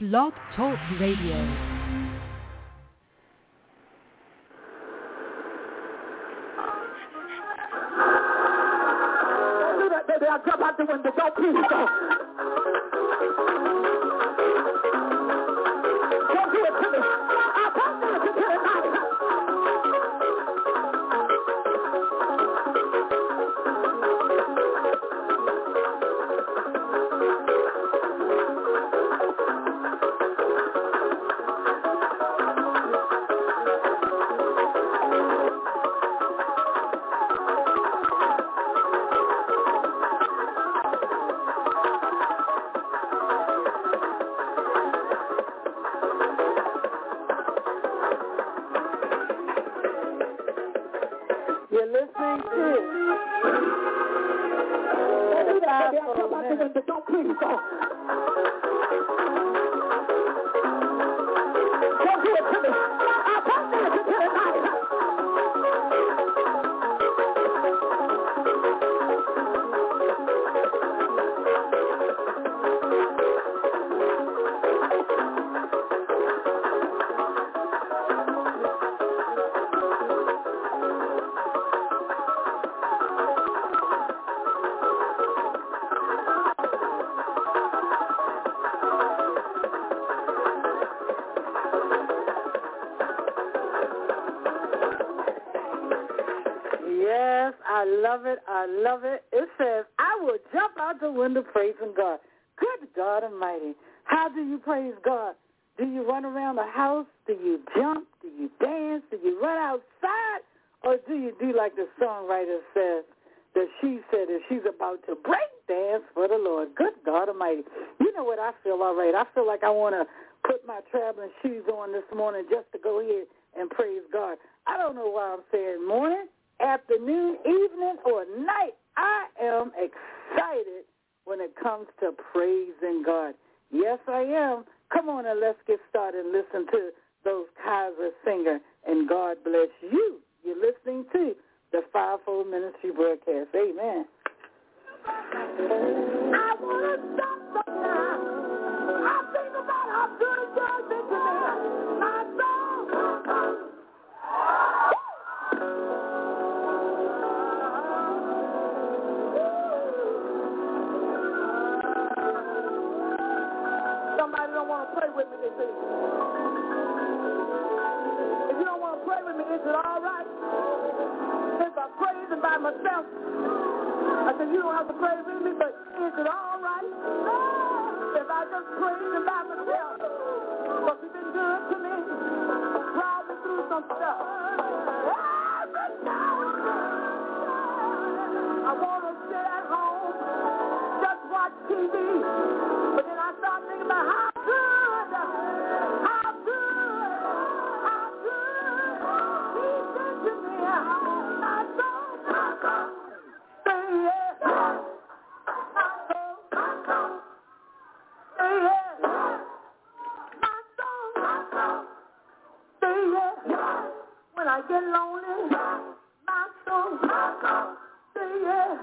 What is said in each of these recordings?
Blog Talk Radio. I'll jump out the window. Don't please. Don't love it. It says, I will jump out the window praising God. Good God Almighty. How do you praise God? Do you run around the house? Do you jump? Do you dance? Do you run outside? Or do you do like the songwriter says that she said that she's about to break dance for the Lord? Good God Almighty. You know what I feel all right. I feel like I want to put my traveling shoes on this morning just to go here and praise God. I don't know why I'm saying morning afternoon, evening, or night. I am excited when it comes to praising God. Yes, I am. Come on and let's get started and listen to those Kaiser singer. And God bless you. You're listening to the Fivefold Ministry broadcast. Amen. With me this evening. If you don't want to pray with me, is it all right? If I praise by myself, I said, you don't have to pray with me, but is it all right? If I just praise him by myself, because he's been good to me, me through some stuff. I want to sit at home, just watch TV, but then I start thinking about how good, lonely, my soul, say yes.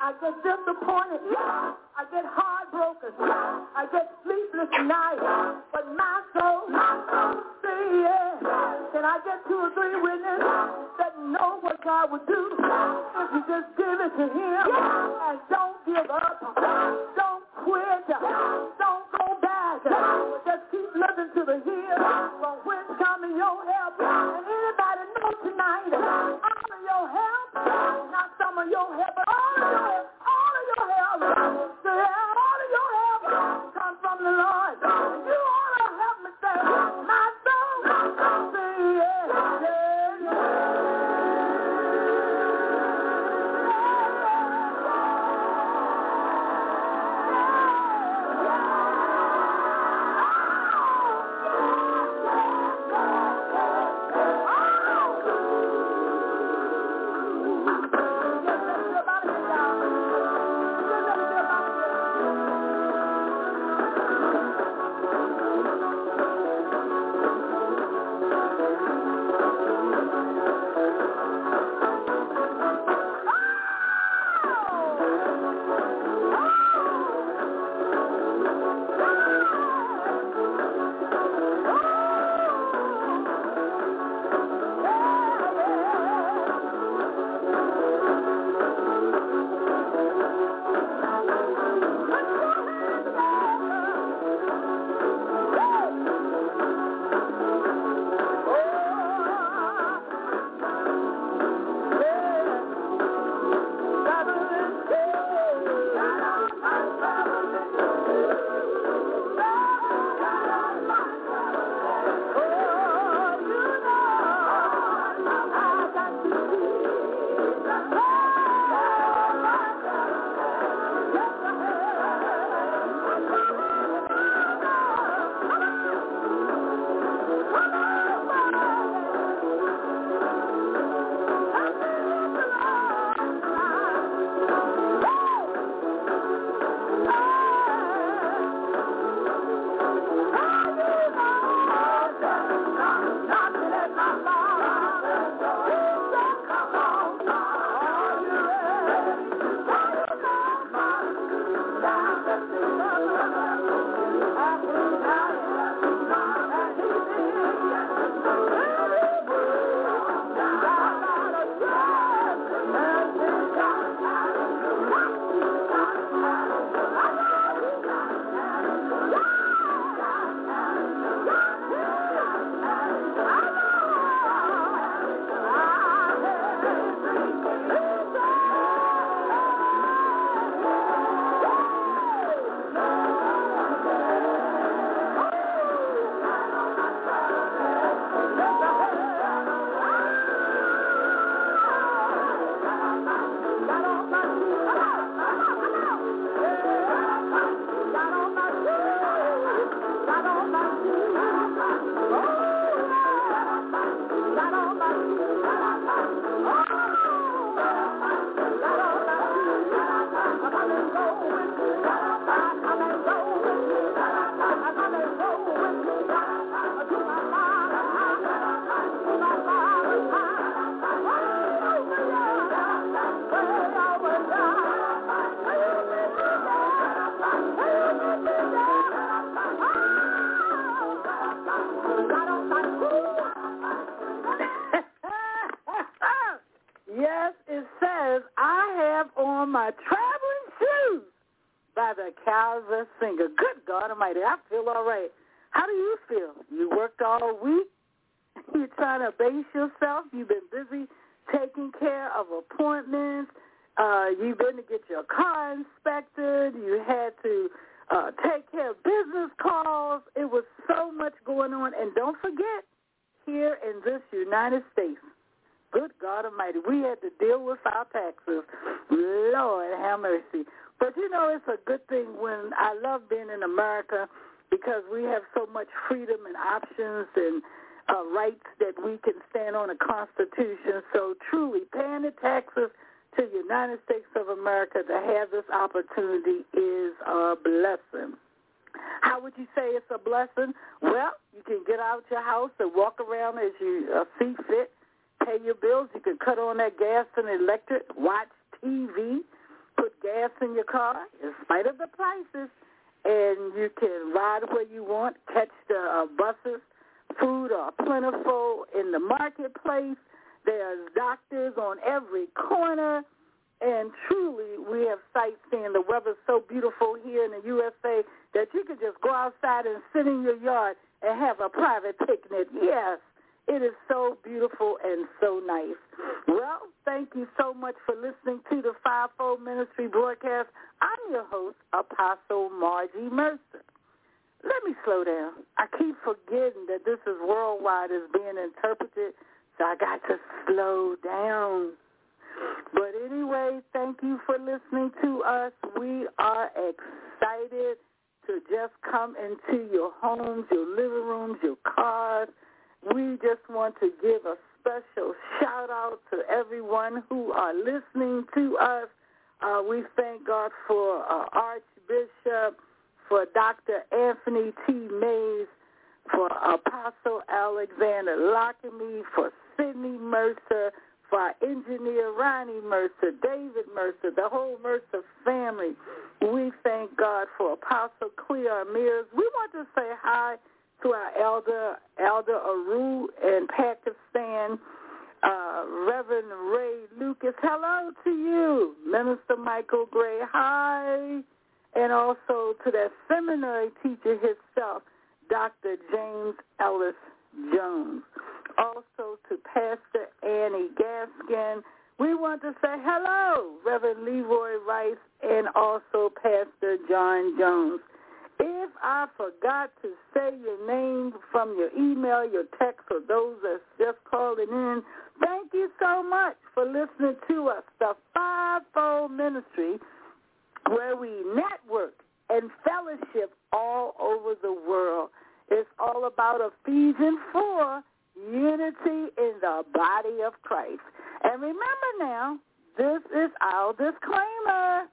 I get disappointed. I get heartbroken. I get sleepless nights. But my soul, say yes. Can I get two or three witnesses that know what God would do if you just give it to Him and don't give up, don't quit, don't go back, just keep looking to the hill from whence coming your help. And anybody because we have so much freedom and options and uh, rights that we can stand on a constitution. So truly, paying the taxes to the United States of America to have this opportunity is a blessing. How would you say it's a blessing? Well, you can get out your house and walk around as you uh, see fit, pay your bills. You can cut on that gas and electric, watch TV, put gas in your car, in spite of the prices, and you can ride where you want, catch the uh, buses. Food are plentiful in the marketplace. There's doctors on every corner. And truly, we have sightseeing. The weather's so beautiful here in the USA that you could just go outside and sit in your yard and have a private picnic. Yes, it is so beautiful and so nice. Well, thank you so much for listening to the Fivefold Ministry broadcast. I'm your host, Apostle Margie Mercer. Let me slow down. I keep forgetting that this is worldwide is being interpreted so I got to slow down. But anyway, thank you for listening to us. We are excited to just come into your homes, your living rooms, your cars. We just want to give a special shout out to everyone who are listening to us. Uh, we thank God for uh, Archbishop, for Dr. Anthony T. Mays, for Apostle Alexander Lockamy, for Sidney Mercer, for our engineer Ronnie Mercer, David Mercer, the whole Mercer family. We thank God for Apostle Cleo Mears. We want to say hi to our elder, Elder Aru in Pakistan, uh, Reverend Ray Lucas. Hello to you, Minister Michael Gray. Hi. And also to that seminary teacher himself, Dr. James Ellis Jones. Also to Pastor Annie Gaskin. We want to say hello, Reverend Leroy Rice, and also Pastor John Jones. If I forgot to from your email, your text, or those that's just calling in, thank you so much for listening to us, the Fivefold Ministry, where we network and fellowship all over the world. It's all about Ephesians 4, unity in the body of Christ. And remember now, this is our disclaimer.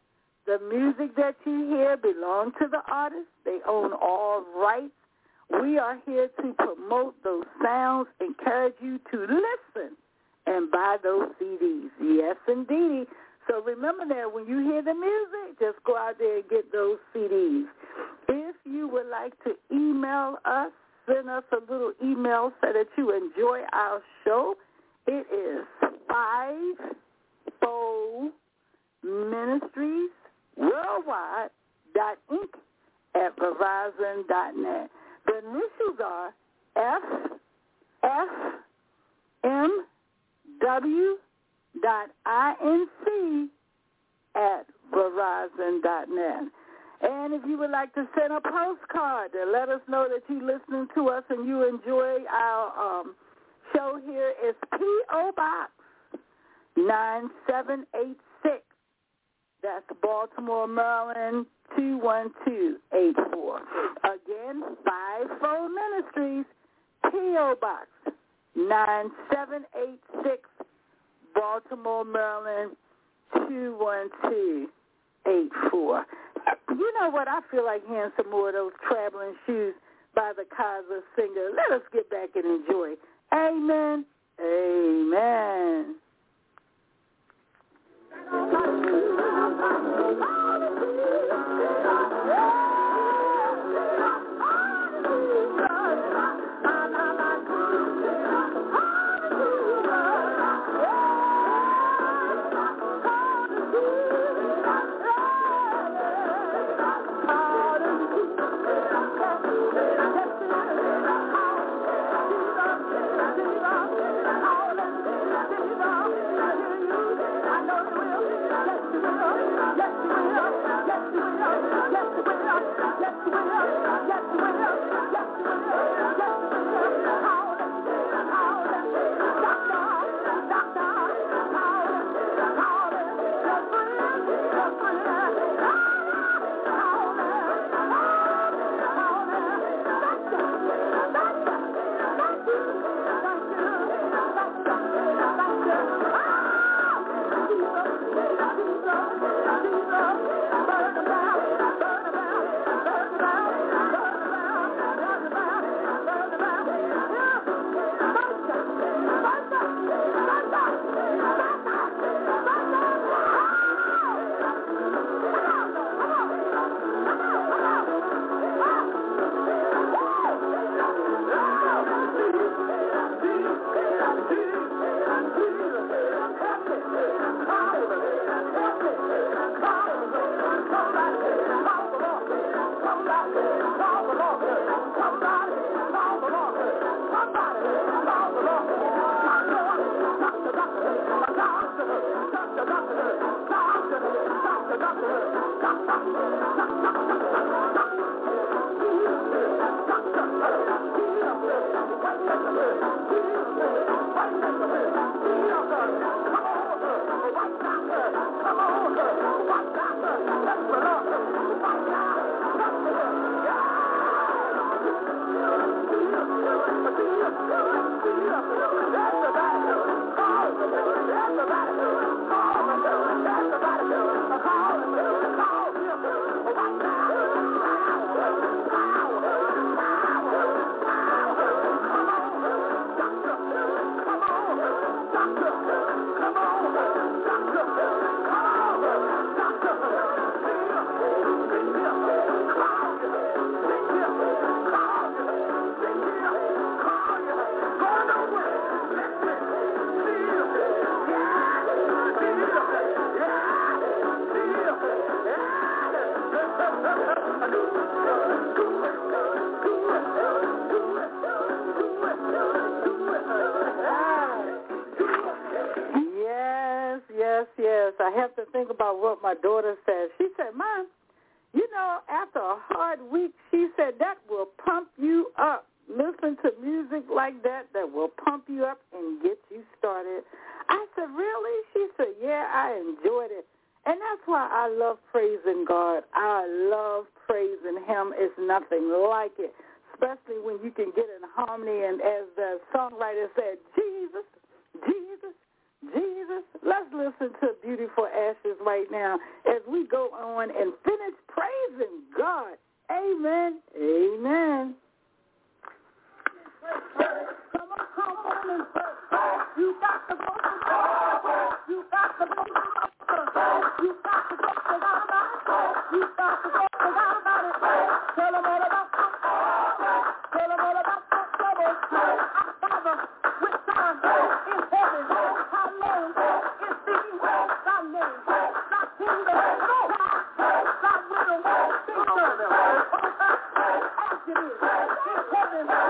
The music that you hear belongs to the artist. They own all rights. We are here to promote those sounds, encourage you to listen and buy those CDs. Yes, indeed. So remember that when you hear the music, just go out there and get those CDs. If you would like to email us, send us a little email so that you enjoy our show. It is five ministries worldwide inc at verizon dot net. The initials are F F M W dot inc at verizon dot net. And if you would like to send a postcard to let us know that you're listening to us and you enjoy our um, show here, it's P.O. Box 9786. That's Baltimore, Maryland, 21284. Again, Fivefold Ministries, P.O. Box 9786, Baltimore, Maryland, 21284. You know what? I feel like hearing some more of those traveling shoes by the Kaza singer. Let us get back and enjoy. Amen. Amen. Think about what my daughter in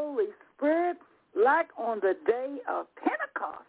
Holy Spirit like on the day of Pentecost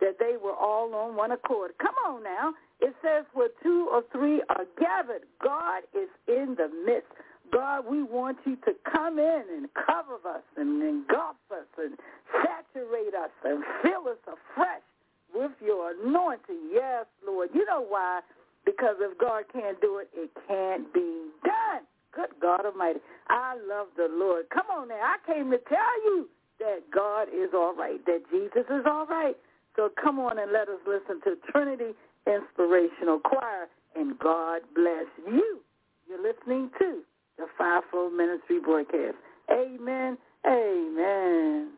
that they were all on one accord. Come on now. It says where two or three are gathered, God is in the midst. God, we want you to come in and cover us and engulf us and saturate us and fill us afresh with your anointing. Yes, Lord. You know why? Because if God can't do it, it can't be done. Good God Almighty. I love the Lord. Come on now. I came to tell you that God is all right, that Jesus is all right. So come on and let us listen to Trinity Inspirational Choir, and God bless you. You're listening to the Fivefold Ministry broadcast. Amen. Amen.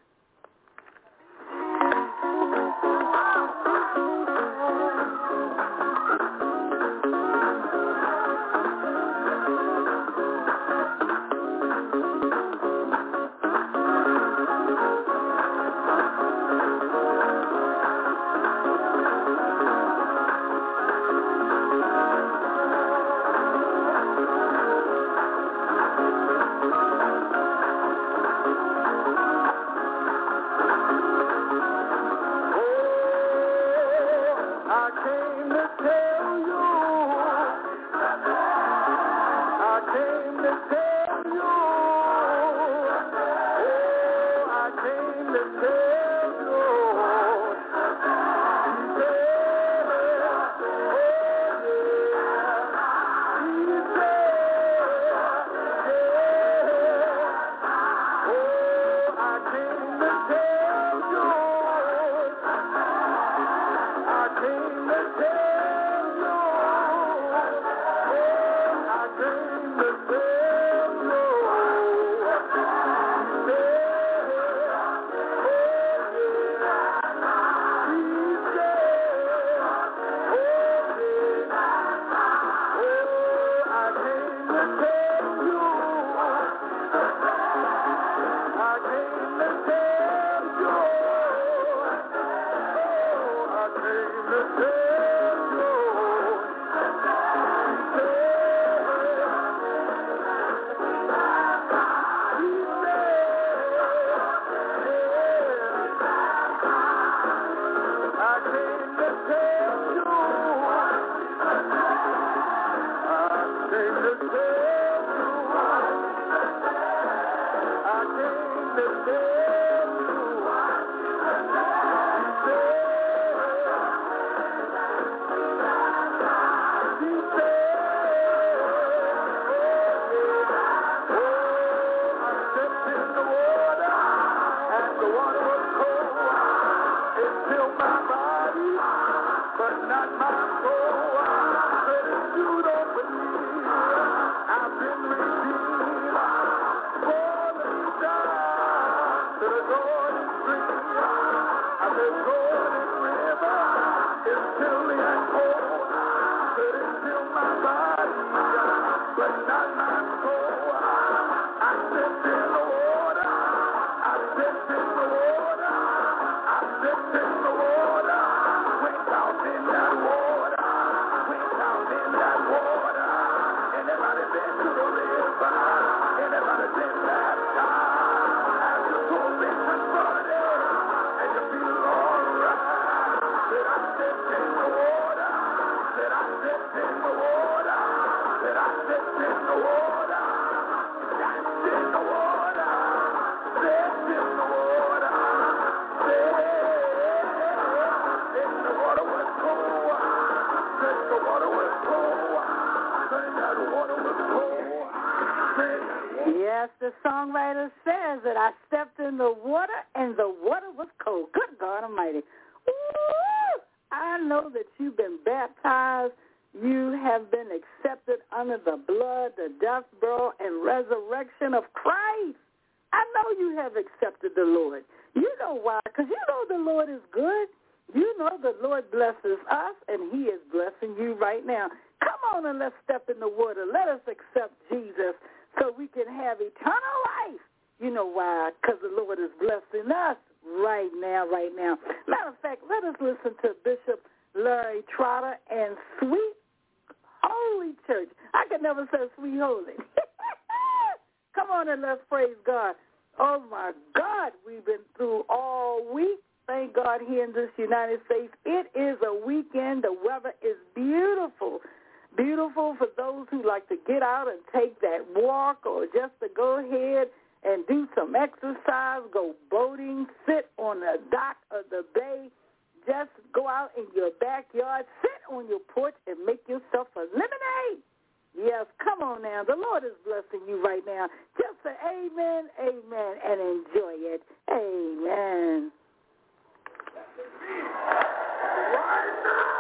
Yes, the songwriter says that I stepped in the water and the water was cold. Good God Almighty. Ooh, I know that you've been baptized. You have been accepted under the blood, the death, burial, and resurrection of Christ. I know you have accepted the Lord. You know why? Because you know the Lord is good. You know the Lord blesses us, and he is blessing you right now. Come on and let's step in the water. Let us accept Jesus so we can have eternal life. You know why? Because the Lord is blessing us right now, right now. Matter of fact, let us listen to Bishop Larry Trotter and Sweet Holy Church. I could never say sweet holy. Come on and let's praise God. Oh my God, we've been through all week. Thank God here in this United States. It is a weekend. The weather is beautiful. Beautiful for those who like to get out and take that walk or just to go ahead and do some exercise, go boating, sit on the dock of the bay, just go out in your backyard, sit on your porch and make yourself a lemonade. Yes, come on now. The Lord is blessing you right now. Just say amen, amen, and enjoy it. Amen. Know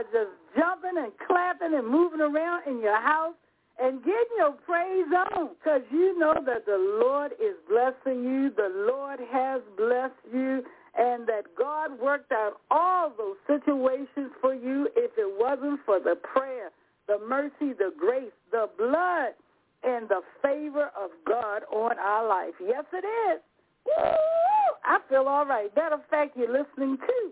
you just jumping and clapping and moving around in your house and getting your praise on because you know that the Lord is blessing you. The Lord has blessed you and that God worked out all those situations for you if it wasn't for the prayer, the mercy, the grace, the blood, and the favor of God on our life. Yes, it is. Woo! I feel all right. Matter of fact, you're listening to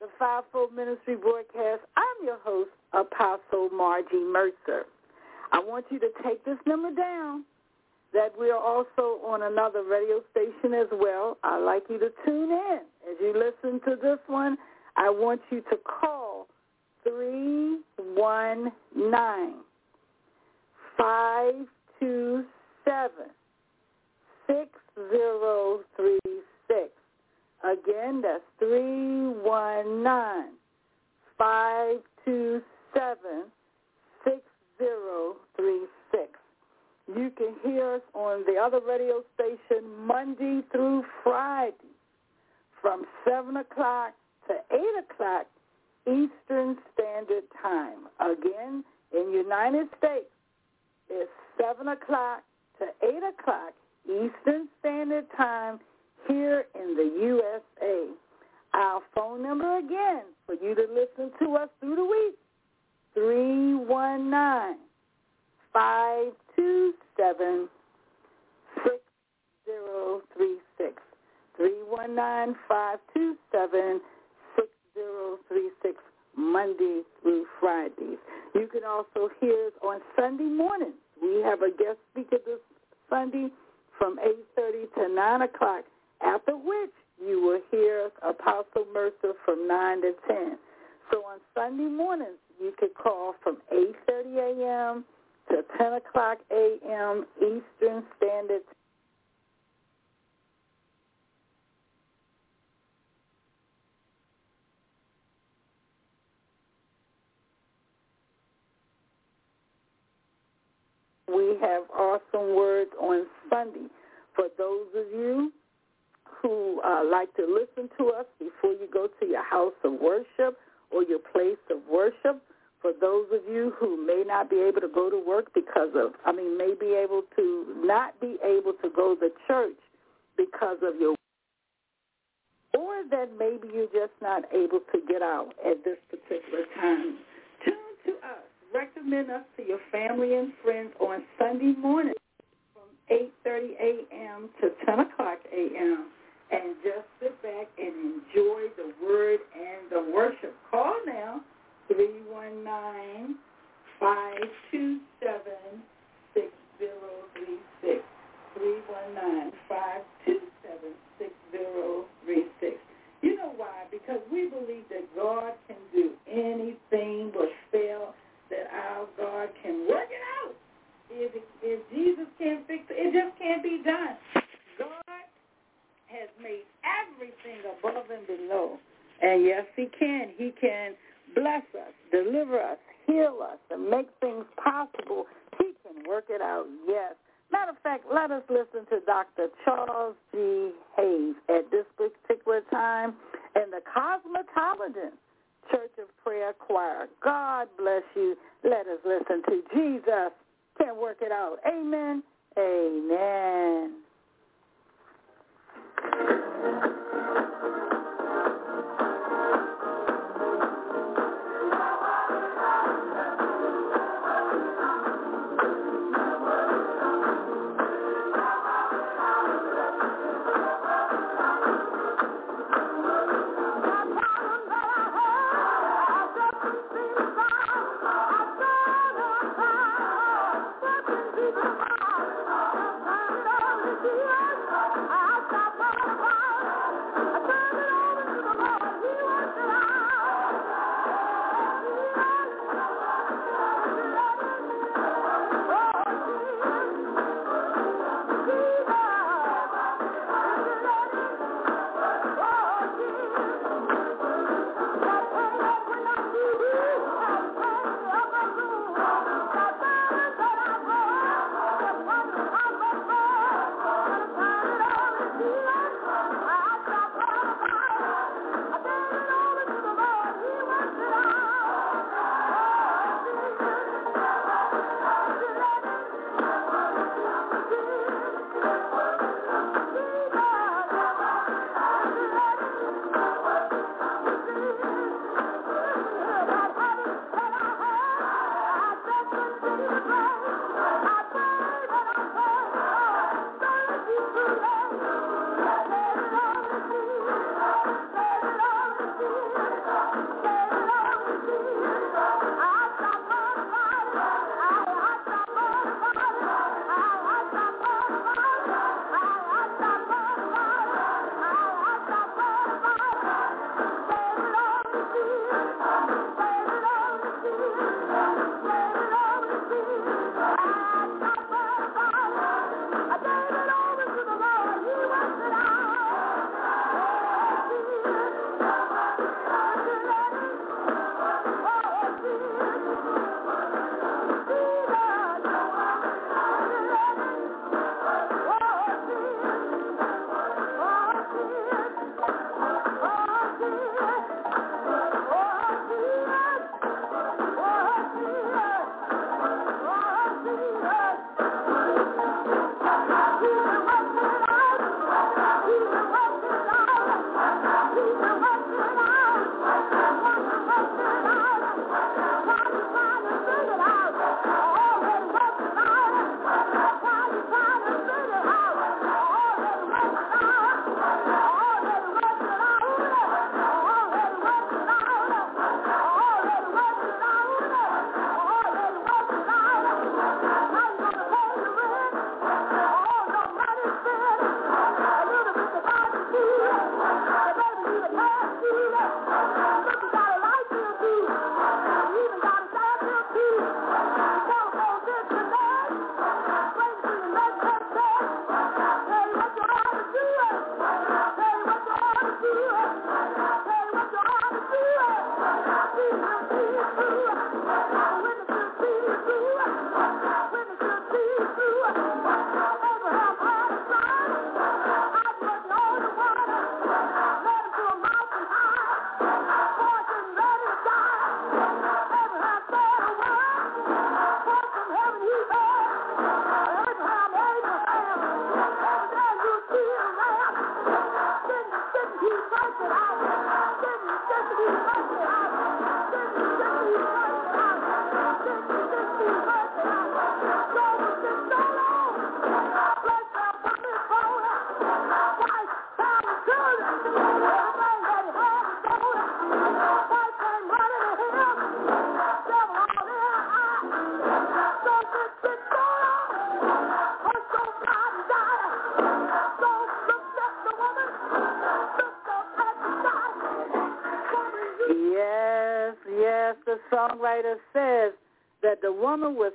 the Fivefold Ministry broadcast. I'm your host, Apostle Margie Mercer. I want you to take this number down that we are also on another radio station as well. I'd like you to tune in. As you listen to this one, I want you to call 319 527 6036. Again, that's 319 527 6036. You can hear us on the other radio station Monday through Friday from 7 o'clock to 8 o'clock Eastern Standard Time. Again, in United States, it's 7 o'clock to 8 o'clock Eastern Standard Time here in the USA. Our phone number again for you to listen to us through the week, 319 527 6036. 319 527 6036 Monday through Fridays. You can also hear us on Sunday mornings. We have a guest speaker this Sunday from 8.30 to 9 o'clock, after which you will hear Apostle Mercer from 9 to 10. So on Sunday mornings, you could call from 8.30 a.m. to 10 o'clock a.m. Eastern Standard We have awesome words on Sunday. For those of you who uh, like to listen to us before you go to your house of worship or your place of worship, for those of you who may not be able to go to work because of, I mean, may be able to not be able to go to church because of your, or that maybe you're just not able to get out at this particular time. Tune to us. Recommend us to your family and friends on Sunday morning from 8.30 a.m. to 10 o'clock a.m. And just sit back and enjoy the word and the worship. Call now, 319 527 6036. 319 527 6036. You know why? Because we believe that God can do anything but fail, that our God can work it out. If, if Jesus can't fix it, it just can't be done. God has made everything above and below. And yes, woman with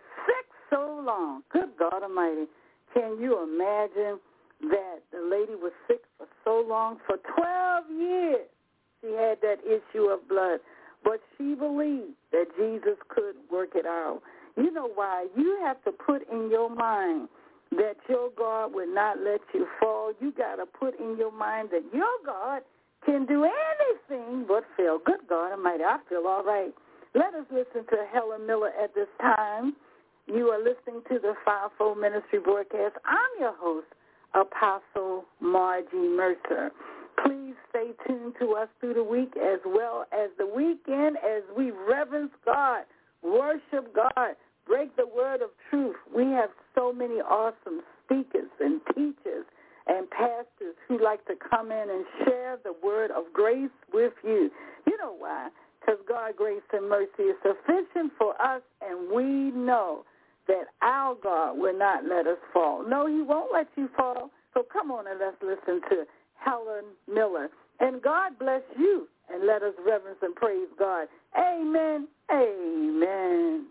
listen to Helen Miller. And God bless you, and let us reverence and praise God. Amen. Amen.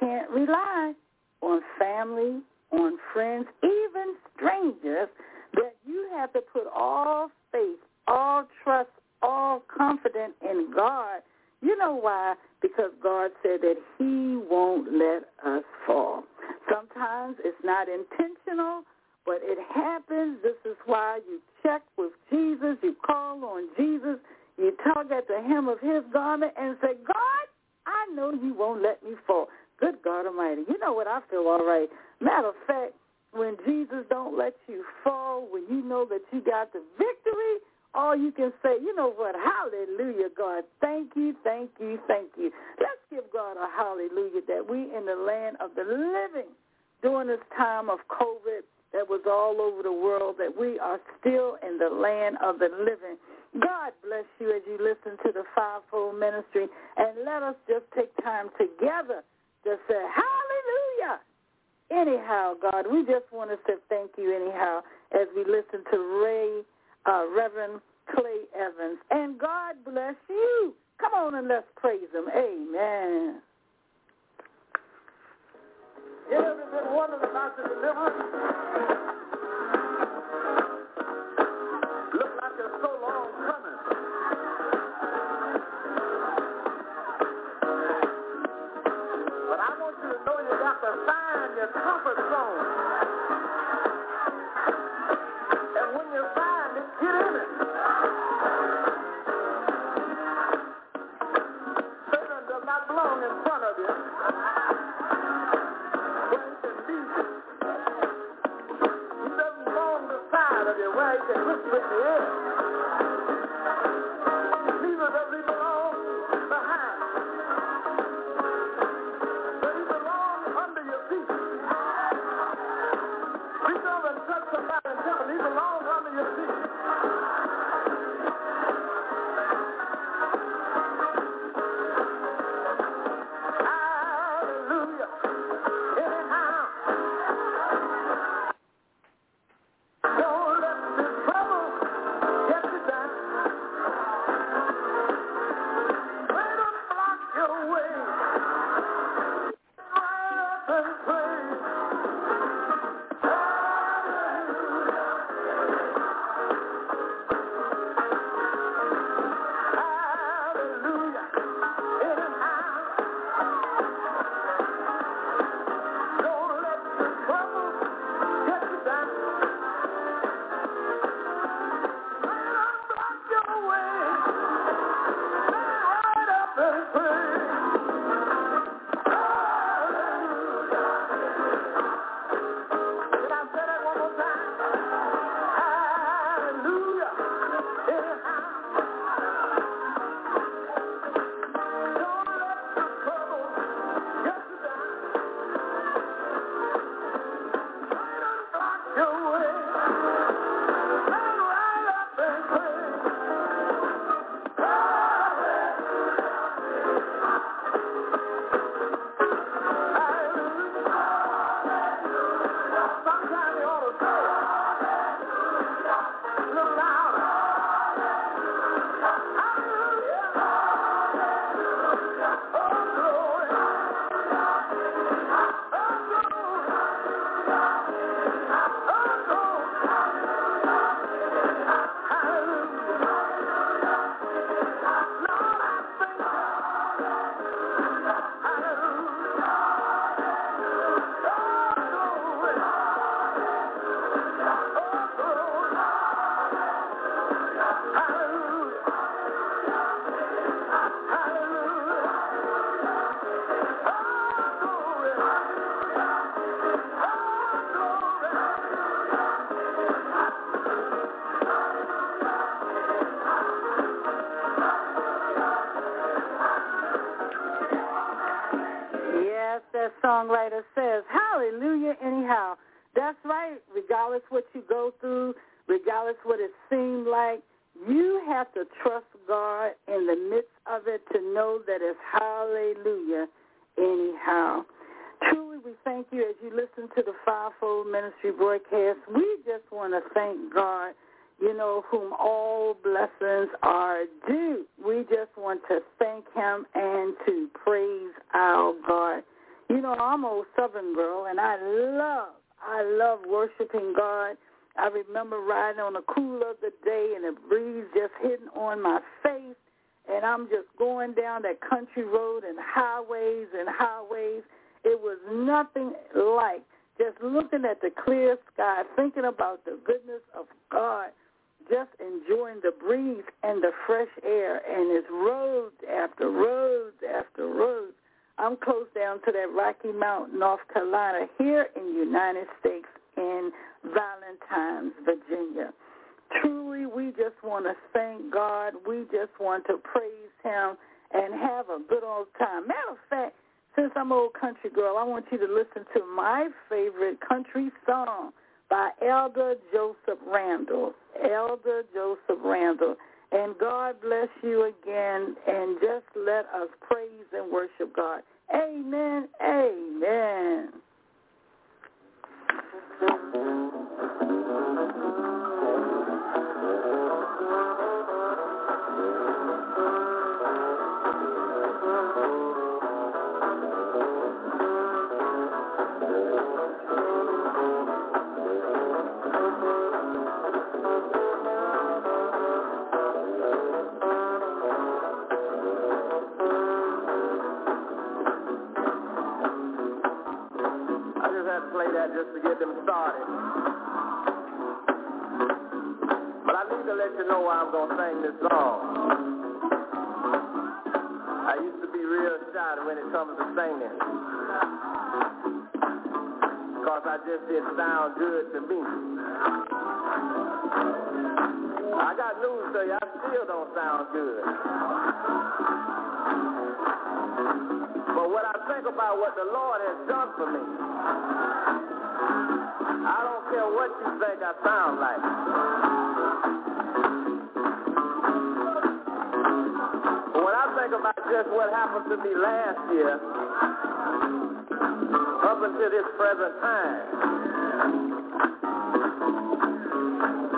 Can't rely and have a good old time. Matter of fact, since I'm old country girl, I want you to listen to my favorite country song by Elder Joseph Randall. Elder Joseph Randall. And God bless you again, and just let us praise and worship God. Amen. Amen. Just to get them started. But I need to let you know why I'm going to sing this song. I used to be real shy when it comes to singing. Because I just didn't sound good to me. I got news to you. I still don't sound good. But what I think about what the Lord has done for me, I don't care what you think I sound like. When I think about just what happened to me last year, up until this present time,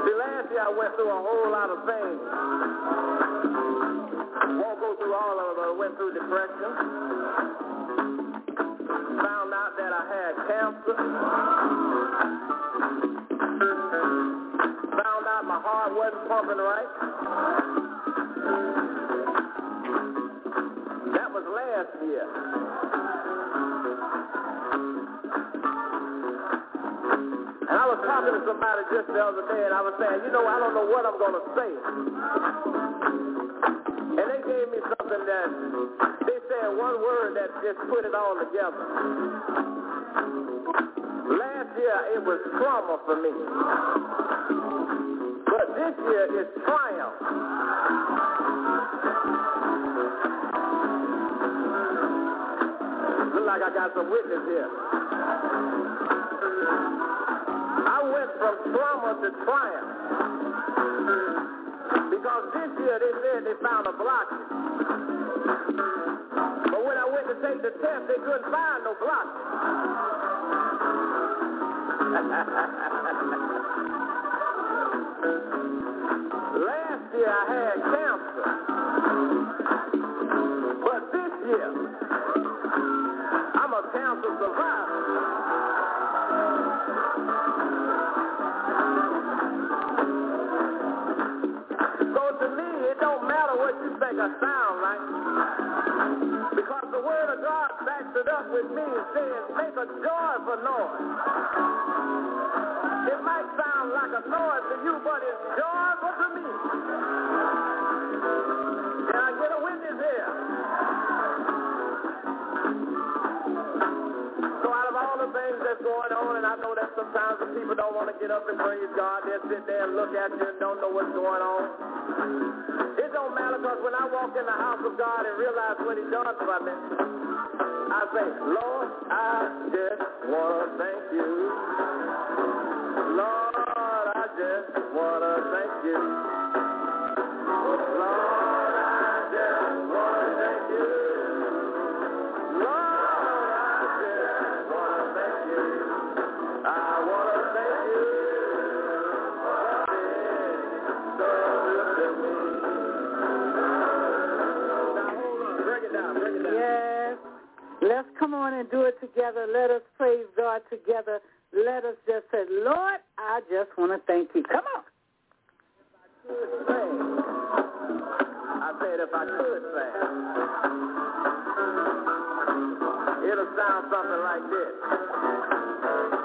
see, last year I went through a whole lot of things. Through all of went through depression. Found out that I had cancer. That was last year. And I was talking to somebody just the other day, and I was saying, you know, I don't know what I'm going to say. And they gave me something that they said one word that just put it all together. Last year it was trauma for me. This year is triumph. Look like I got some witness here. I went from trauma to triumph. Because this year they said they found a blockage. But when I went to take the test, they couldn't find no blockage. God and realize what he done for me, I say, Lord, I just want to thank you. Lord, I just want to thank you. Lord, together. Let us praise God together. Let us just say, Lord, I just want to thank you. Come on. I said if I could sing, it'll sound something like this.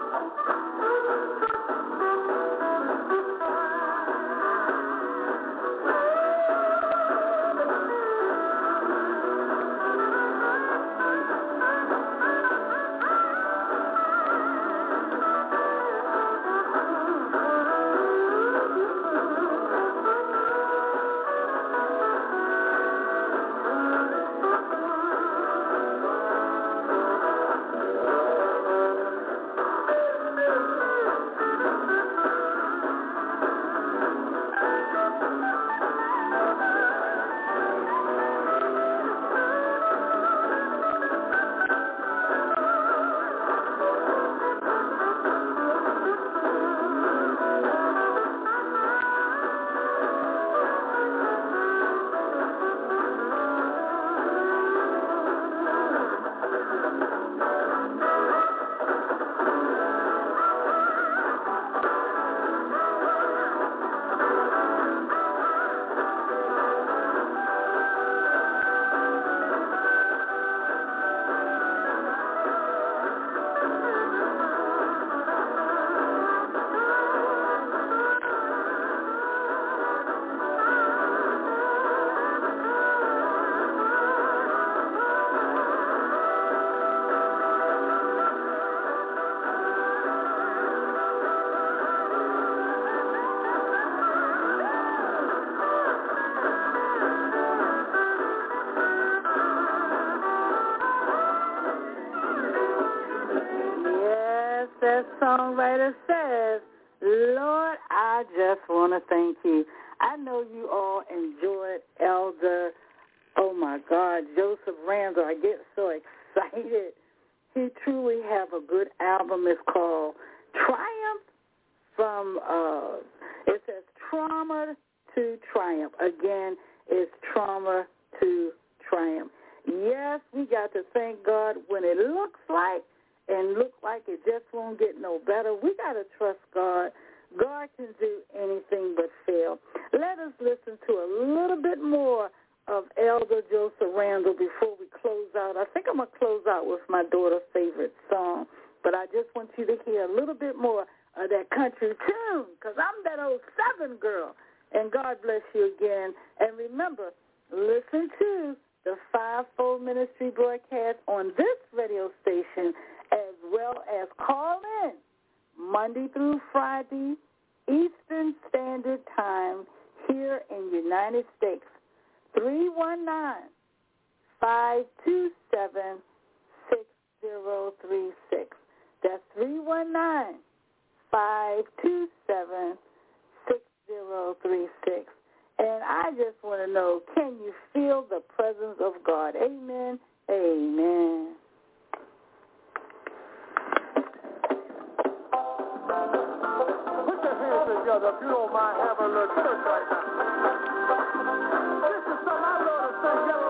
Songwriter says, Lord, I just want to thank you. I know you all enjoyed Elder, oh my God, Joseph Randall. I get so excited. He truly have a good album. It's called Triumph from, uh, it says Trauma to Triumph. Again, it's Trauma to Triumph. Yes, we got to thank God when it looks like and look like it just won't get no better. We got to trust God. God can do anything but fail. Let us listen to a little bit more of Elder Joseph Randall before we close out. I think I'm going to close out with my daughter's favorite song, but I just want you to hear a little bit more of that country tune because I'm that old Southern girl. And God bless you again. And remember, listen to the Fivefold Ministry broadcast on this radio station as well as call in Monday through Friday, Eastern Standard Time here in the United States. 319-527-6036. That's 319-527-6036. And I just want to know, can you feel the presence of God? Amen. Amen. Together if you don't mind having a little church right now. This is something I love to sing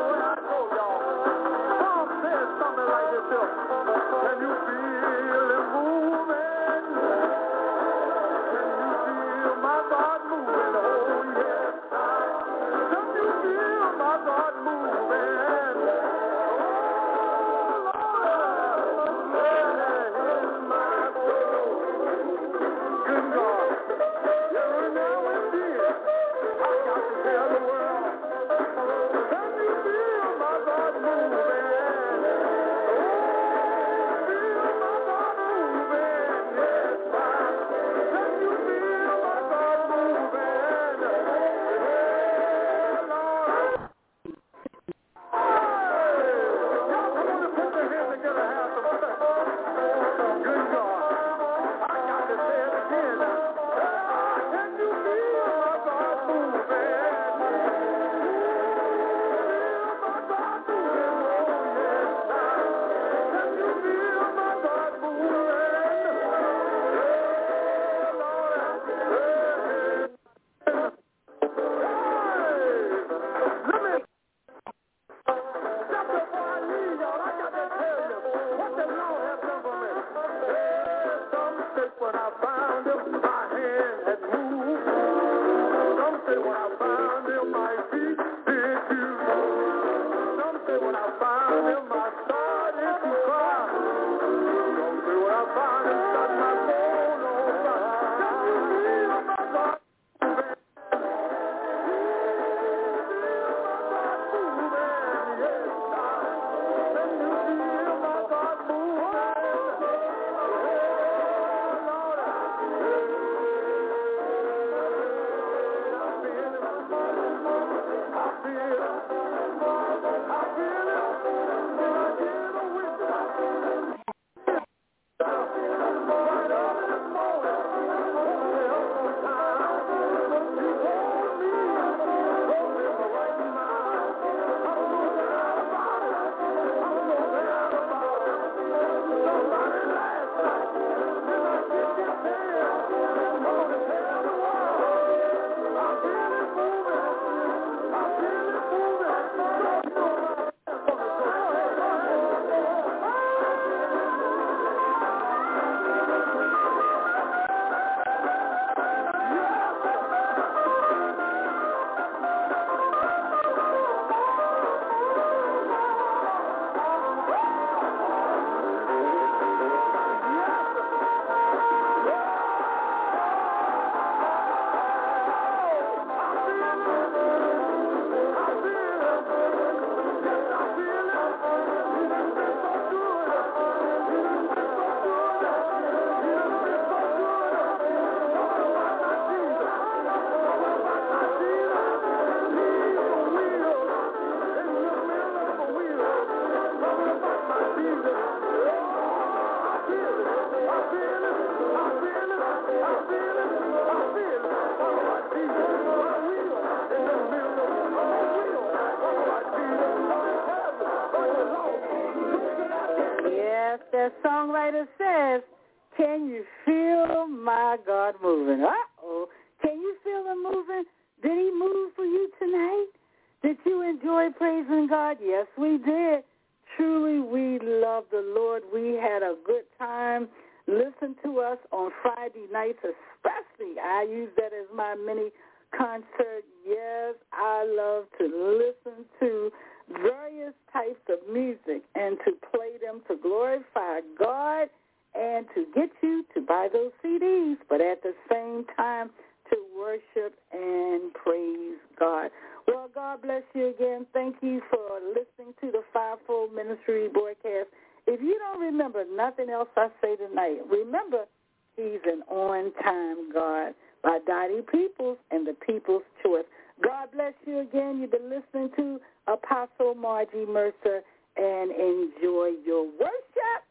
by Dottie Peoples and the People's Choice. God bless you again. You've been listening to Apostle Margie Mercer and enjoy your worship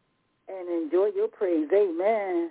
and enjoy your praise. Amen.